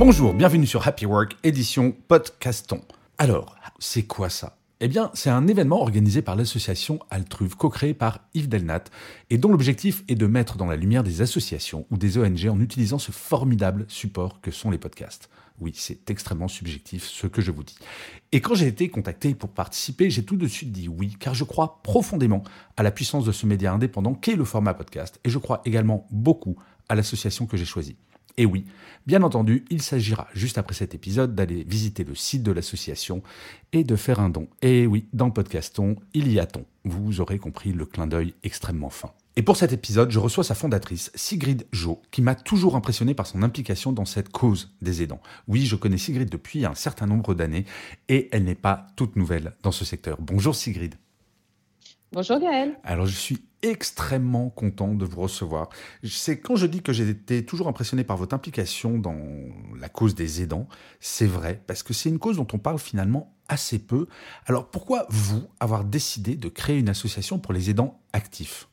Bonjour, bienvenue sur Happy Work, édition Podcaston. Alors, c'est quoi ça? Eh bien, c'est un événement organisé par l'association Altruve, co-créé par Yves Delnat, et dont l'objectif est de mettre dans la lumière des associations ou des ONG en utilisant ce formidable support que sont les podcasts. Oui, c'est extrêmement subjectif ce que je vous dis. Et quand j'ai été contacté pour participer, j'ai tout de suite dit oui, car je crois profondément à la puissance de ce média indépendant qu'est le format podcast, et je crois également beaucoup à l'association que j'ai choisie. Et oui, bien entendu, il s'agira juste après cet épisode d'aller visiter le site de l'association et de faire un don. Et oui, dans podcaston, il y a ton. Vous aurez compris le clin d'œil extrêmement fin. Et pour cet épisode, je reçois sa fondatrice, Sigrid Jo, qui m'a toujours impressionné par son implication dans cette cause des aidants. Oui, je connais Sigrid depuis un certain nombre d'années et elle n'est pas toute nouvelle dans ce secteur. Bonjour Sigrid. Bonjour Gaël. Alors je suis extrêmement content de vous recevoir. C'est quand je dis que j'ai été toujours impressionné par votre implication dans la cause des aidants, c'est vrai, parce que c'est une cause dont on parle finalement assez peu. Alors pourquoi vous avoir décidé de créer une association pour les aidants actifs?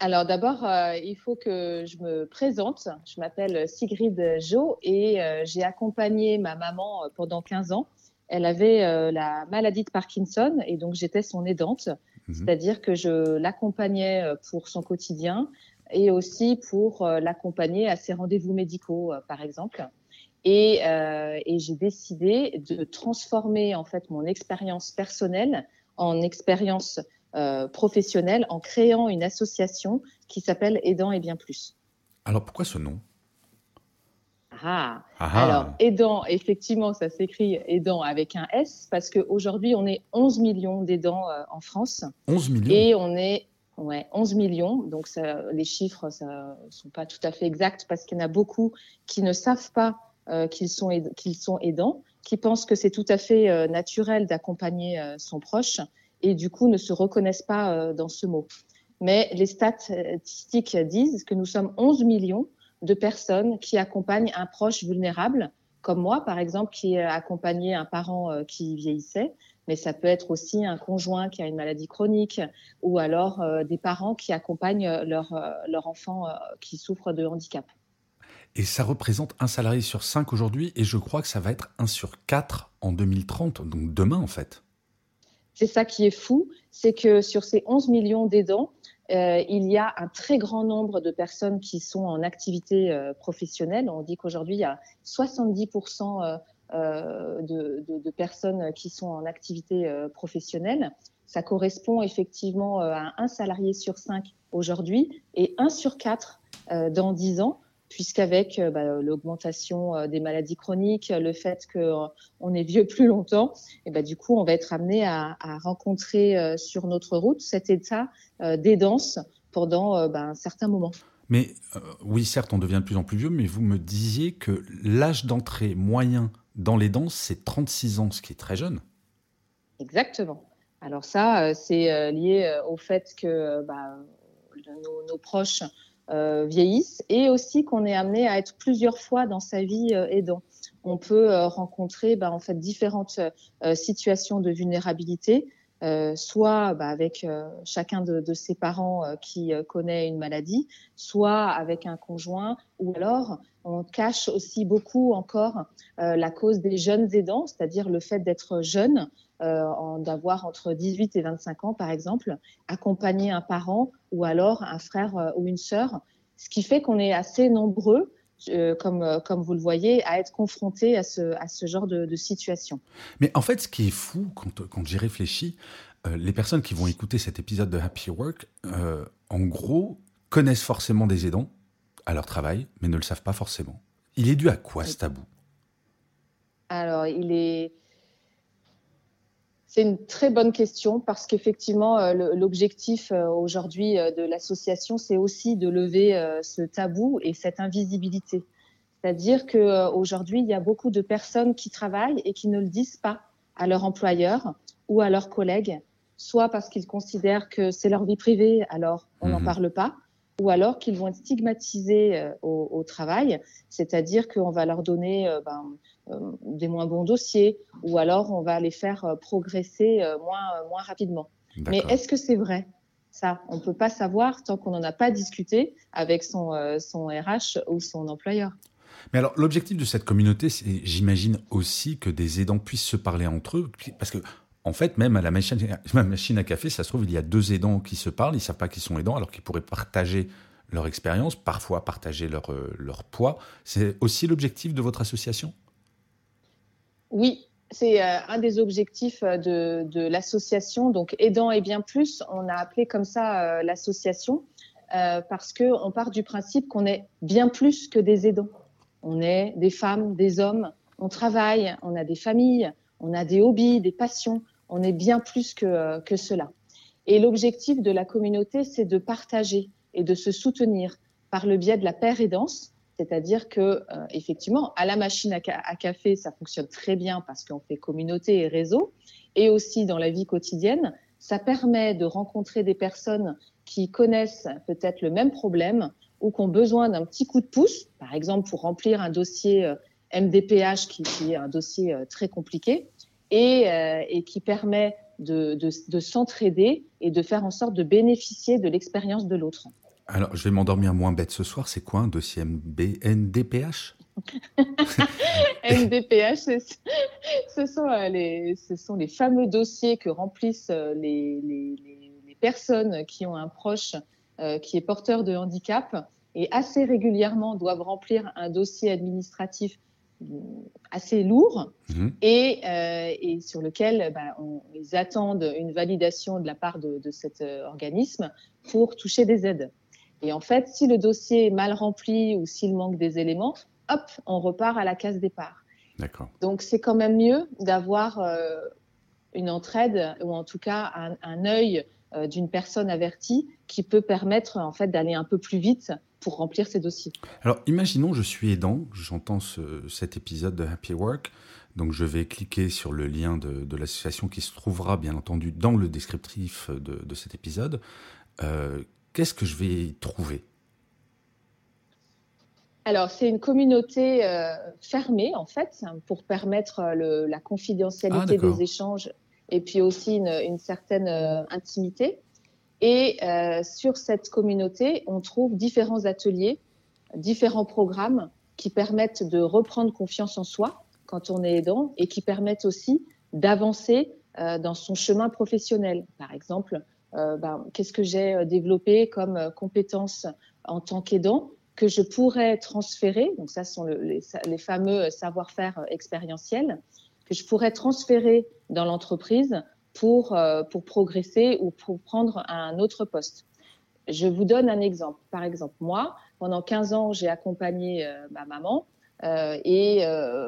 Alors d'abord, euh, il faut que je me présente. Je m'appelle Sigrid Jo et euh, j'ai accompagné ma maman euh, pendant 15 ans elle avait euh, la maladie de Parkinson et donc j'étais son aidante, mhm. c'est-à-dire que je l'accompagnais euh, pour son quotidien et aussi pour euh, l'accompagner à ses rendez-vous médicaux, par exemple. Et, et j'ai décidé de transformer en fait mon expérience personnelle en expérience professionnelle en créant une association qui s'appelle Aidant et bien plus. Alors pourquoi ce nom? Ah. ah. Alors, aidant, effectivement, ça s'écrit aidant avec un S parce qu'aujourd'hui, on est 11 millions d'aidants euh, en France. 11 millions Et on est ouais, 11 millions. Donc, ça, les chiffres ne sont pas tout à fait exacts parce qu'il y en a beaucoup qui ne savent pas euh, qu'ils sont, sont aidants, qui pensent que c'est tout à fait euh, naturel d'accompagner son proche et du coup ne se reconnaissent pas dans ce mot. Mais les statistiques disent que nous sommes 11 millions de personnes qui accompagnent un proche vulnérable, comme moi, par exemple, qui accompagnait un parent euh, qui vieillissait, mais ça peut être aussi un conjoint qui a une maladie chronique, ou alors euh, des parents qui accompagnent leur, euh, leur enfant qui souffre de handicap. Et ça représente un salarié sur cinq aujourd'hui, et je crois que ça va être un sur quatre en 2030, donc demain en fait. C'est ça qui est fou, c'est que sur ces 11 millions d'aidants, euh, il y a un très grand nombre de personnes qui sont en activité euh, professionnelle. On dit qu'aujourd'hui, il y a 70% euh, de, de, personnes qui sont en activité professionnelle. Ça correspond effectivement à un salarié sur cinq aujourd'hui et un sur quatre dans dix ans puisqu'avec euh, bah, l'augmentation euh, des maladies chroniques, le fait qu'on est vieux plus longtemps, et bah, du coup, on va être amené à, rencontrer euh, sur notre route cet état d'aidance pendant bah, un certain moment. Mais oui, certes, on devient de plus en plus vieux, mais vous me disiez que l'âge d'entrée moyen dans les danses, c'est 36 ans, ce qui est très jeune. Exactement. Alors ça, c'est lié au fait que nos, proches euh, vieillissent et aussi qu'on est amené à être plusieurs fois dans sa vie euh, aidant. On peut euh, rencontrer bah, en fait différentes situations de vulnérabilité, soit bah, avec chacun de, de, ses parents qui connaît une maladie, soit avec un conjoint, ou alors on cache aussi beaucoup encore la cause des jeunes aidants, c'est-à-dire le fait d'être jeune, euh, d'avoir entre 18 et 25 ans, par exemple, accompagner un parent ou alors un frère euh, ou une sœur, ce qui fait qu'on est assez nombreux euh, comme, euh, comme vous le voyez, à être confrontés à ce, à ce genre de, de, situation. Mais en fait, ce qui est fou, quand, quand j'y réfléchis, les personnes qui vont écouter cet épisode de Happy Work, en gros, connaissent forcément des aidants à leur travail, mais ne le savent pas forcément. Il est dû à quoi ce tabou? Alors, il est c'est une très bonne question parce qu'effectivement, euh, l'objectif euh, aujourd'hui euh, de l'association, c'est aussi de lever ce tabou et cette invisibilité. C'est-à-dire qu'aujourd'hui, il y a beaucoup de personnes qui travaillent et qui ne le disent pas à leur employeur ou à leurs collègues, soit parce qu'ils considèrent que c'est leur vie privée, alors on n'en mhm. parle pas, ou alors qu'ils vont être stigmatisés au, travail, c'est-à-dire qu'on va leur donner ben, des moins bons dossiers, ou alors on va les faire euh, progresser euh, moins, moins rapidement. Mais est-ce que c'est vrai ça, on ne peut pas savoir tant qu'on n'en a pas discuté avec son, son RH ou son employeur. Mais alors, l'objectif de cette communauté, c'est, j'imagine aussi que des aidants puissent se parler entre eux, parce que, en fait, même à la machine, la machine à café, ça se trouve, il y a deux aidants qui se parlent, ils ne savent pas qu'ils sont aidants, alors qu'ils pourraient partager leur expérience, parfois partager leur, leur poids. C'est aussi l'objectif de votre association? Oui, c'est euh, un des objectifs euh, de, l'association. Donc, aidant et bien plus, on a appelé comme ça euh, l'association parce qu'on part du principe qu'on est bien plus que des aidants. On est des femmes, des hommes, on travaille, on a des familles, on a des hobbies, des passions. On est bien plus que, cela. Et l'objectif de la communauté, c'est de partager et de se soutenir par le biais de la paire aidance, c'est-à-dire que euh, effectivement, à la machine à, café, ça fonctionne très bien parce qu'on fait communauté et réseau, et aussi dans la vie quotidienne, ça permet de rencontrer des personnes qui connaissent peut-être le même problème ou qui ont besoin d'un petit coup de pouce, par exemple pour remplir un dossier euh, MDPH qui, est un dossier euh, très compliqué et, qui permet de s'entraider et de faire en sorte de bénéficier de l'expérience de l'autre. Alors, je vais m'endormir moins bête ce soir. C'est quoi un dossier NDPH NDPH, ce sont, les, ce sont les fameux dossiers que remplissent euh, les, les, les personnes qui ont un proche euh, qui est porteur de handicap et assez régulièrement doivent remplir un dossier administratif assez lourd et, euh, et, sur lequel bah, on, ils attendent une validation de la part de, de cet organisme pour toucher des aides. Et en fait, si le dossier est mal rempli ou s'il manque des éléments, hop, on repart à la case départ. D'accord. Donc c'est quand même mieux d'avoir euh, une entraide ou en tout cas un, un œil euh, d'une personne avertie qui peut permettre en fait d'aller un peu plus vite pour remplir ces dossiers. Alors imaginons je suis aidant, j'entends ce, cet épisode de Happy Work, donc je vais cliquer sur le lien de, de l'association qui se trouvera bien entendu dans le descriptif de, de cet épisode. Euh, qu'est-ce que je vais trouver? Alors, c'est une communauté euh, fermée, en fait, pour permettre euh, la confidentialité ah, des échanges et puis aussi une, certaine euh, intimité. Et sur cette communauté, on trouve différents ateliers, différents programmes qui permettent de reprendre confiance en soi quand on est aidant et qui permettent aussi d'avancer dans son chemin professionnel. Par exemple, ben, qu'est-ce que j'ai euh, développé comme euh, compétences en tant qu'aidant que je pourrais transférer, donc ça sont les, fameux savoir-faire expérientiels, que je pourrais transférer dans l'entreprise pour, pour progresser ou pour prendre un autre poste. Je vous donne un exemple. Par exemple, moi, pendant 15 ans, j'ai accompagné ma maman et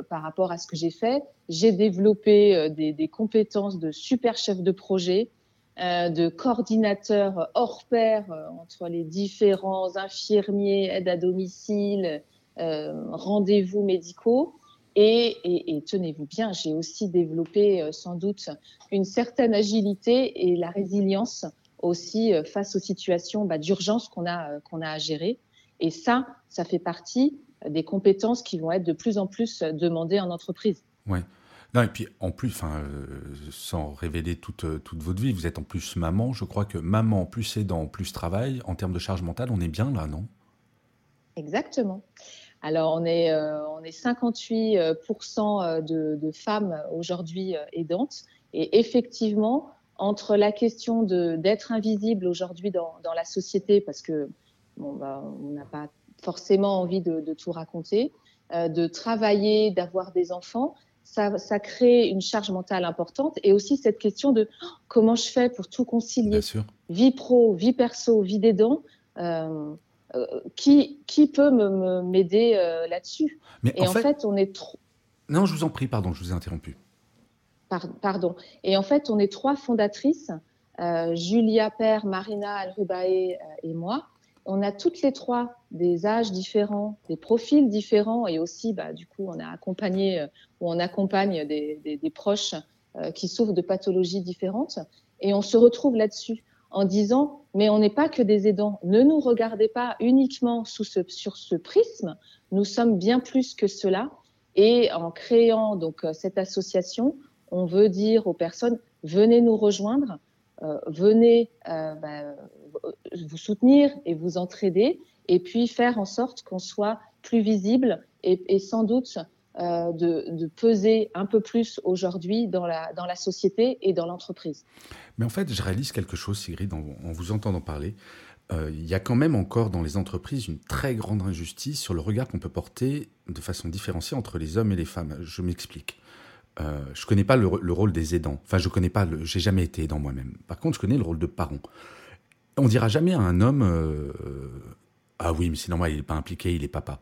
par rapport à ce que j'ai fait, j'ai développé des, compétences de super chef de projet, euh, de coordinateurs hors pair euh, entre les différents infirmiers, aides à domicile, euh, rendez-vous médicaux. Et, tenez-vous bien, j'ai aussi développé sans doute une certaine agilité et la résilience aussi face aux situations bah, d'urgence qu'on a, qu'on a à gérer. Et ça, ça fait partie des compétences qui vont être de plus en plus demandées en entreprise. Non, et puis en plus, euh, sans révéler toute, euh, toute votre vie, vous êtes en plus maman. Je crois que maman plus aidant plus travail, en termes de charge mentale, on est bien là, non? Exactement. Alors, on est, euh, on est 58% de, de femmes aujourd'hui aidantes. Et effectivement, entre la question d'être invisible aujourd'hui dans, dans, la société, parce que bah, on n'a pas forcément envie de tout raconter, de travailler, d'avoir des enfants, ça, crée une charge mentale importante et aussi cette question de oh, comment je fais pour tout concilier, vie pro, vie perso, vie des dents. Euh, euh, qui, qui peut m'aider euh, là-dessus? Et en, fait, on est trop. Non, je vous en prie, pardon, je vous ai interrompu. pardon. Et en fait, on est trois fondatrices, Julia Père, Marina Alrubae et moi. On a toutes les trois des âges différents, des profils différents et aussi, bah, du coup, on a accompagné ou on accompagne des, des, des proches qui souffrent de pathologies différentes. Et on se retrouve là-dessus en disant mais on n'est pas que des aidants. Ne nous regardez pas uniquement sous ce, sur ce prisme. Nous sommes bien plus que cela. Et en créant donc euh, cette association, on veut dire aux personnes venez nous rejoindre, euh, venez euh, bah, vous soutenir et vous entraider, et puis faire en sorte qu'on soit plus visible et, et sans doute euh, de, peser un peu plus aujourd'hui dans la, dans la société et dans l'entreprise. Mais en fait, je réalise quelque chose, Sigrid, en, vous entendant parler. Euh, il y a quand même encore dans les entreprises une très grande injustice sur le regard qu'on peut porter de façon différenciée entre les hommes et les femmes. Je m'explique. Euh, je connais pas le, rôle des aidants. Enfin, je connais pas. J'ai jamais été aidant moi-même. Par contre, je connais le rôle de parent. On dira jamais à un homme euh, ah oui, mais c'est normal, il n'est pas impliqué, il est papa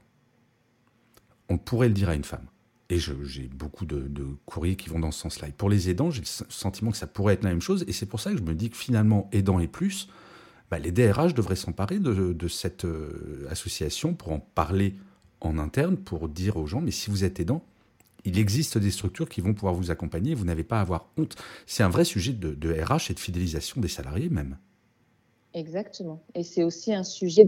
on pourrait le dire à une femme. Et j'ai beaucoup de, courriers qui vont dans ce sens-là. Et pour les aidants, j'ai le sentiment que ça pourrait être la même chose. Et c'est pour ça que je me dis que finalement, aidant et plus, bah, les DRH devraient s'emparer de, cette euh, association pour en parler en interne, pour dire aux gens, mais si vous êtes aidant, il existe des structures qui vont pouvoir vous accompagner, vous n'avez pas à avoir honte. C'est un vrai sujet de, de RH et de fidélisation des salariés même. Exactement. Et c'est aussi un sujet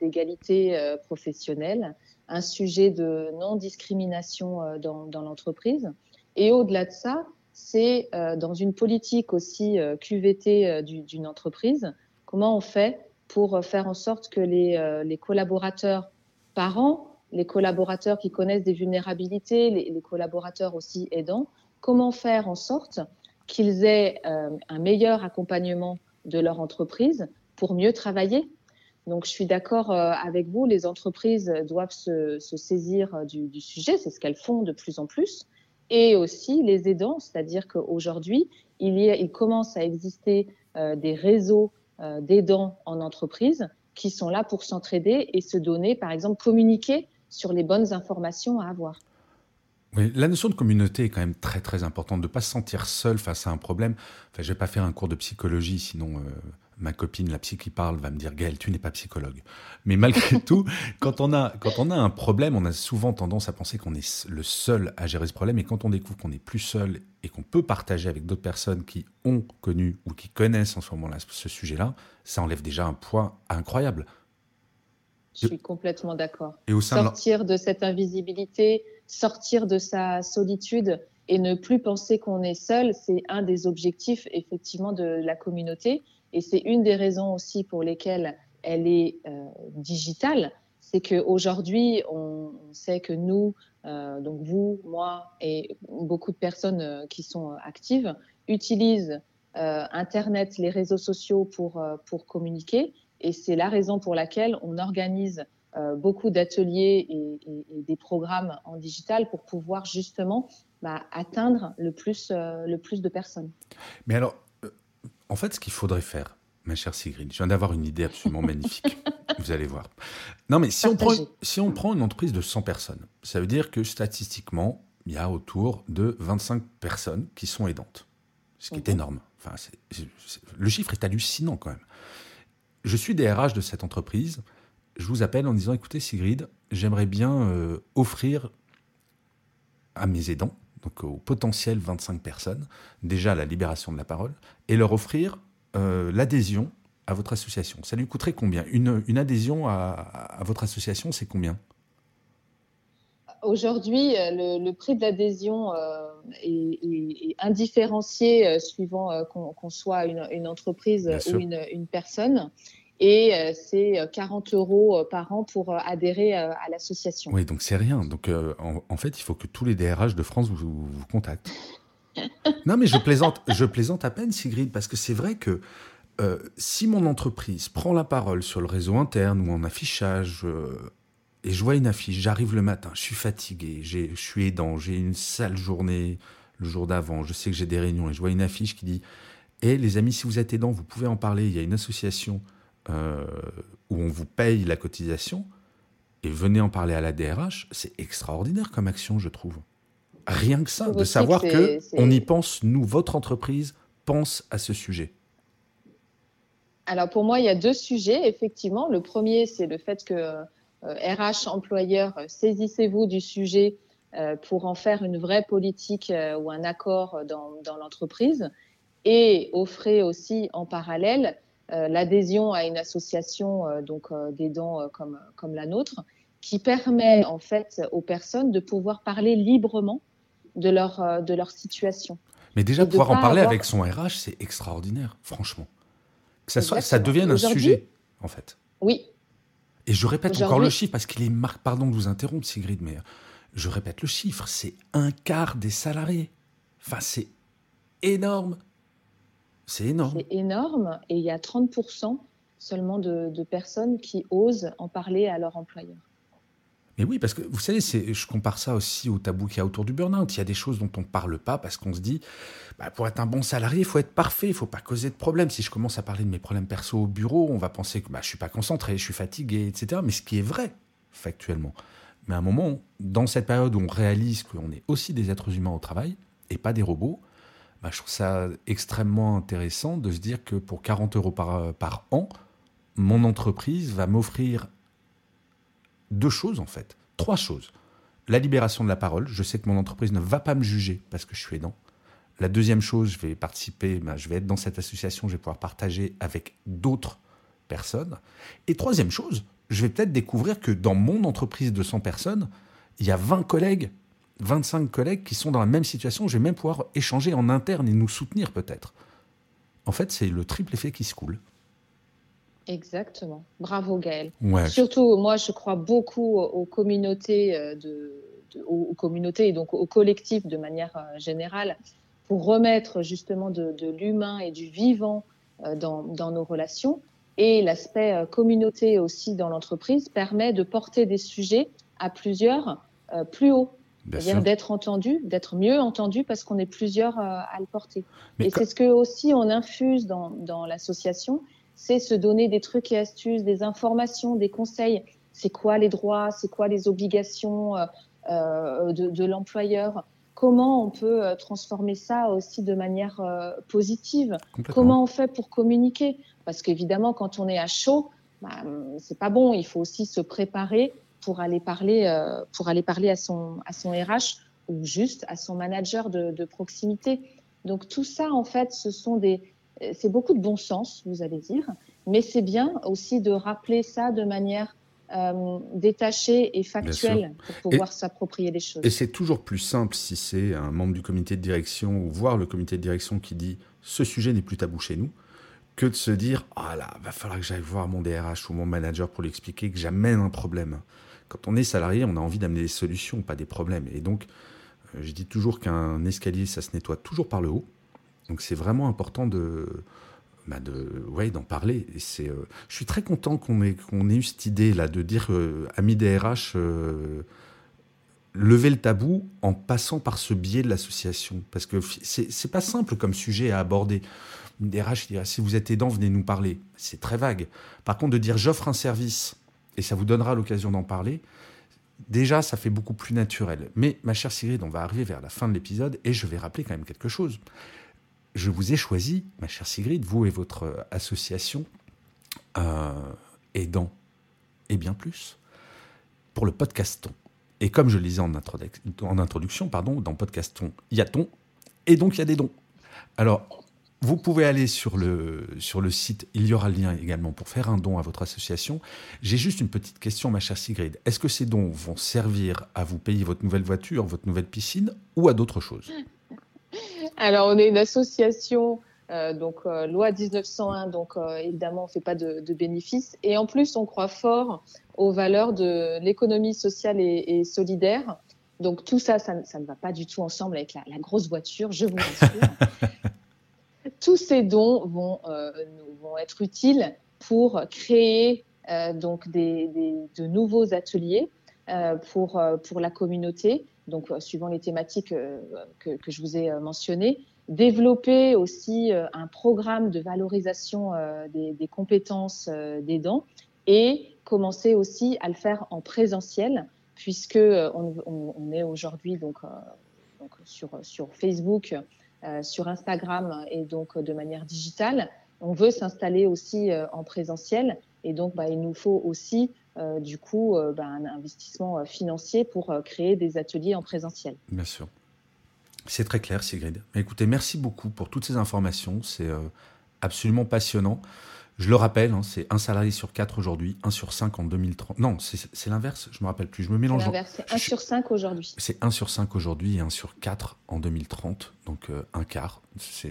d'égalité euh, professionnelle, un sujet de non-discrimination euh, dans, l'entreprise. Et au-delà de ça, c'est euh, dans une politique aussi QVT d'une entreprise, comment on fait pour faire en sorte que les, collaborateurs parents, les collaborateurs qui connaissent des vulnérabilités, les collaborateurs aussi aidants, comment faire en sorte qu'ils aient un meilleur accompagnement de leur entreprise pour mieux travailler. Donc, je suis d'accord euh, avec vous, les entreprises doivent se, saisir euh, du, sujet, c'est ce qu'elles font de plus en plus, et aussi les aidants, c'est-à-dire qu'aujourd'hui, il, il commence à exister euh, des réseaux d'aidants en entreprise qui sont là pour s'entraider et se donner, par exemple, communiquer sur les bonnes informations à avoir. Oui, la notion de communauté est quand même très très importante, de ne pas se sentir seul face à un problème. Enfin, je vais pas faire un cours de psychologie, sinon ma copine, la psy qui parle, va me dire Gaël, tu n'es pas psychologue. Mais malgré tout, quand on, a, quand on a un problème, on a souvent tendance à penser qu'on est le seul à gérer ce problème. Et quand on découvre qu'on n'est plus seul et qu'on peut partager avec d'autres personnes qui ont connu ou qui connaissent en ce moment-là ce sujet-là, ça enlève déjà un poids incroyable. Je suis complètement d'accord. Et au sortir de... de cette invisibilité, sortir de sa solitude et ne plus penser qu'on est seul, c'est un des objectifs effectivement de la communauté. Et c'est une des raisons aussi pour lesquelles elle est euh, digitale, c'est qu'aujourd'hui, on, sait que nous, euh, donc vous, moi et beaucoup de personnes euh, qui sont actives, utilisent Internet, les réseaux sociaux pour, pour communiquer. Et c'est la raison pour laquelle on organise beaucoup d'ateliers et, et, et, des programmes en digital pour pouvoir justement bah, atteindre le plus, le plus de personnes. Mais alors, en fait, ce qu'il faudrait faire, ma chère Sigrid, je viens d'avoir une idée absolument magnifique. Vous allez voir. Non, mais si on, prend, si on prend une entreprise de 100 personnes, ça veut dire que statistiquement, il y a autour de 25 personnes qui sont aidantes. Ce qui est énorme. Enfin, le chiffre est hallucinant quand même. Je suis DRH de cette entreprise. Je vous appelle en disant écoutez, Sigrid, j'aimerais bien euh, offrir à mes aidants donc au potentiel 25 personnes, déjà la libération de la parole, et leur offrir euh, l'adhésion à votre association. Ça lui coûterait combien? Une, une, adhésion à, votre association, c'est combien? Aujourd'hui, euh, le, prix de l'adhésion euh, est, indifférencié suivant qu'on soit une, une entreprise ou une, une, personne et euh, c'est 40 euh, euros euh, par an pour adhérer à l'association. Oui, donc c'est rien. Donc en, fait, il faut que tous les DRH de France vous, vous, contactent. non, mais je plaisante, je plaisante à peine, Sigrid, parce que c'est vrai que si mon entreprise prend la parole sur le réseau interne ou en affichage, et je vois une affiche, j'arrive le matin, je suis fatigué, je suis aidant, j'ai une sale journée le jour d'avant, je sais que j'ai des réunions, et je vois une affiche qui dit Eh les amis, si vous êtes aidant, vous pouvez en parler, il y a une association euh, où on vous paye la cotisation et venez en parler à la DRH, c'est extraordinaire comme action, je trouve. Rien que ça, de savoir que on y pense, nous, votre entreprise pense à ce sujet. Alors pour moi, il y a deux sujets, effectivement. Le premier, c'est le fait que RH employeur, saisissez-vous du sujet pour en faire une vraie politique ou un accord dans, dans l'entreprise et offrez aussi en parallèle euh, l'adhésion à une association euh, donc euh, d'aidants comme, comme la nôtre qui permet en fait aux personnes de pouvoir parler librement de leur, de leur situation. Mais déjà, pouvoir en parler avec son RH, c'est extraordinaire, franchement. Que ça, soit, ça devienne un sujet, en fait. Oui. Et je répète encore le chiffre, parce qu'il est marqué, pardon de vous interrompre, Sigrid, mais je répète le chiffre, c'est un quart des salariés. Enfin, c'est énorme. C'est énorme. C'est énorme et il y a 30% seulement de, personnes qui osent en parler à leur employeur. Mais oui, parce que vous savez, je compare ça aussi au tabou qu'il y a autour du burn-out. Il y a des choses dont on ne parle pas parce qu'on se dit, bah, pour être un bon salarié, il faut être parfait, il ne faut pas causer de problèmes. Si je commence à parler de mes problèmes perso au bureau, on va penser que bah, je ne suis pas concentré, je suis fatigué, etc. Mais ce qui est vrai, factuellement. Mais à un moment, dans cette période où on réalise qu'on est aussi des êtres humains au travail et pas des robots, bah, je trouve ça extrêmement intéressant de se dire que pour 40 euros par, an, mon entreprise va m'offrir deux choses en fait, trois choses. La libération de la parole, je sais que mon entreprise ne va pas me juger parce que je suis aidant. La deuxième chose, je vais participer, bah, je vais être dans cette association, je vais pouvoir partager avec d'autres personnes. Et troisième chose, je vais peut-être découvrir que dans mon entreprise de 100 personnes, il y a 20 collègues 25 collègues qui sont dans la même situation, je vais même pouvoir échanger en interne et nous soutenir peut-être. En fait, c'est le triple effet qui se coule. Exactement. Bravo Gaël. Surtout, moi, je crois beaucoup aux communautés, euh, de, aux communautés et donc aux collectifs de manière euh, générale pour remettre justement de, l'humain et du vivant euh, dans, dans nos relations. Et l'aspect communauté aussi dans l'entreprise permet de porter des sujets à plusieurs plus haut c'est-à-dire d'être entendu, d'être mieux entendu parce qu'on est plusieurs euh, à le porter. et c'est ce que aussi on infuse dans, dans l'association, c'est se donner des trucs et astuces, des informations, des conseils. C'est quoi les droits, c'est quoi les obligations euh, euh de, de l'employeur? Comment on peut transformer ça aussi de manière positive? Comment on fait pour communiquer? Parce qu'évidemment, quand on est à chaud, bah, c'est pas bon. Il faut aussi se préparer pour aller parler, euh, pour aller parler à, son, à son RH ou juste à son manager de, de proximité. Donc tout ça, en fait, ce sont des, c'est beaucoup de bon sens, vous allez dire, mais c'est bien aussi de rappeler ça de manière euh, détachée et factuelle pour pouvoir s'approprier les choses. Et c'est toujours plus simple si c'est un membre du comité de direction ou voir le comité de direction qui dit ce sujet n'est plus tabou chez nous que de se dire ah là va falloir que j'aille voir mon DRH ou mon manager pour lui expliquer que j'amène un problème quand on est salarié, on a envie d'amener des solutions, pas des problèmes. Et donc, euh, je dis toujours qu'un escalier, ça se nettoie toujours par le haut. Donc, c'est vraiment important de, bah de ouais, d'en parler. Et c'est, euh, je suis très content qu'on ait, qu'on ait eu cette idée là de dire, euh, amis DRH, lever le tabou en passant par ce biais de l'association. Parce que c'est, c'est pas simple comme sujet à aborder. Une DRH dirait, si vous êtes aidant, venez nous parler. C'est très vague. Par contre, de dire, j'offre un service et ça vous donnera l'occasion d'en parler. Déjà, ça fait beaucoup plus naturel. Mais ma chère Sigrid, on va arriver vers la fin de l'épisode et je vais rappeler quand même quelque chose. Je vous ai choisi, ma chère Sigrid, vous et votre euh, association euh, aidant et bien plus, pour le podcaston. Et comme je le disais en, introduction, pardon, dans podcaston, il y a ton et donc il y a des dons. Alors, vous pouvez aller sur le, sur le site, il y aura le lien également pour faire un don à votre association. J'ai juste une petite question, ma chère Sigrid. Est-ce que ces dons vont servir à vous payer votre nouvelle voiture, votre nouvelle piscine ou à d'autres choses? Alors, on est une association, euh, donc euh, loi 1901, donc euh, évidemment, on ne fait pas de, bénéfices. Et en plus, on croit fort aux valeurs de l'économie sociale et, solidaire. Donc tout ça, ça, ne va pas du tout ensemble avec la, la grosse voiture, je vous rassure. Tous ces dons vont, euh, vont être utiles pour créer euh, donc de nouveaux ateliers euh, pour, pour la communauté, donc suivant les thématiques que, je vous ai mentionnées, développer aussi un programme de valorisation des, compétences des dents et commencer aussi à le faire en présentiel puisque on, on, est aujourd'hui donc donc sur, sur Facebook, sur Instagram et donc de manière digitale. On veut s'installer aussi en présentiel et donc bah, il nous faut aussi du coup bah, un investissement financier pour créer des ateliers en présentiel. Bien sûr. C'est très clair, Sigrid. Écoutez, merci beaucoup pour toutes ces informations. C'est absolument passionnant. Je le rappelle, hein, c'est un salarié sur quatre aujourd'hui, un sur cinq en 2030. Non, c'est l'inverse, je me rappelle plus, je me mélange. C'est l'inverse, c'est un sur cinq aujourd'hui. C'est un sur cinq aujourd'hui et un sur quatre en 2030, donc euh, un quart.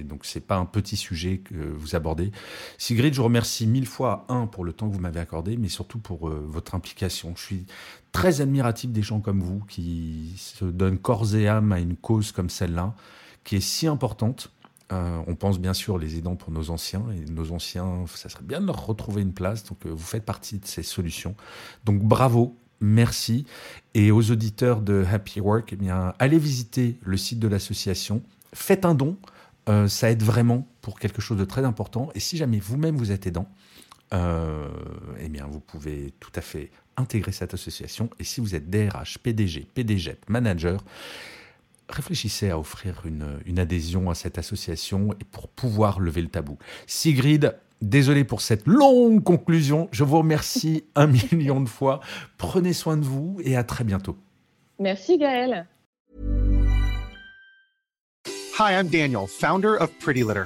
Donc c'est pas un petit sujet que vous abordez. Sigrid, je vous remercie mille fois, un, pour le temps que vous m'avez accordé, mais surtout pour euh, votre implication. Je suis très admiratif des gens comme vous qui se donnent corps et âme à une cause comme celle-là, qui est si importante euh, on pense bien sûr les aidants pour nos anciens et nos anciens, ça serait bien de leur retrouver une place. Donc euh, vous faites partie de ces solutions. Donc bravo, merci. Et aux auditeurs de Happy Work, eh bien allez visiter le site de l'association, faites un don. Euh, ça aide vraiment pour quelque chose de très important. Et si jamais vous-même vous êtes aidant, eh bien vous pouvez tout à fait intégrer cette association. Et si vous êtes DRH, PDG, PDG, manager, réfléchissez à offrir une, adhésion à cette association et pour pouvoir lever le tabou. Sigrid, désolé pour cette longue conclusion. Je vous remercie un million de fois. Prenez soin de vous et à très bientôt. Merci Gaël. Hi, I'm Daniel, founder of Pretty Litter.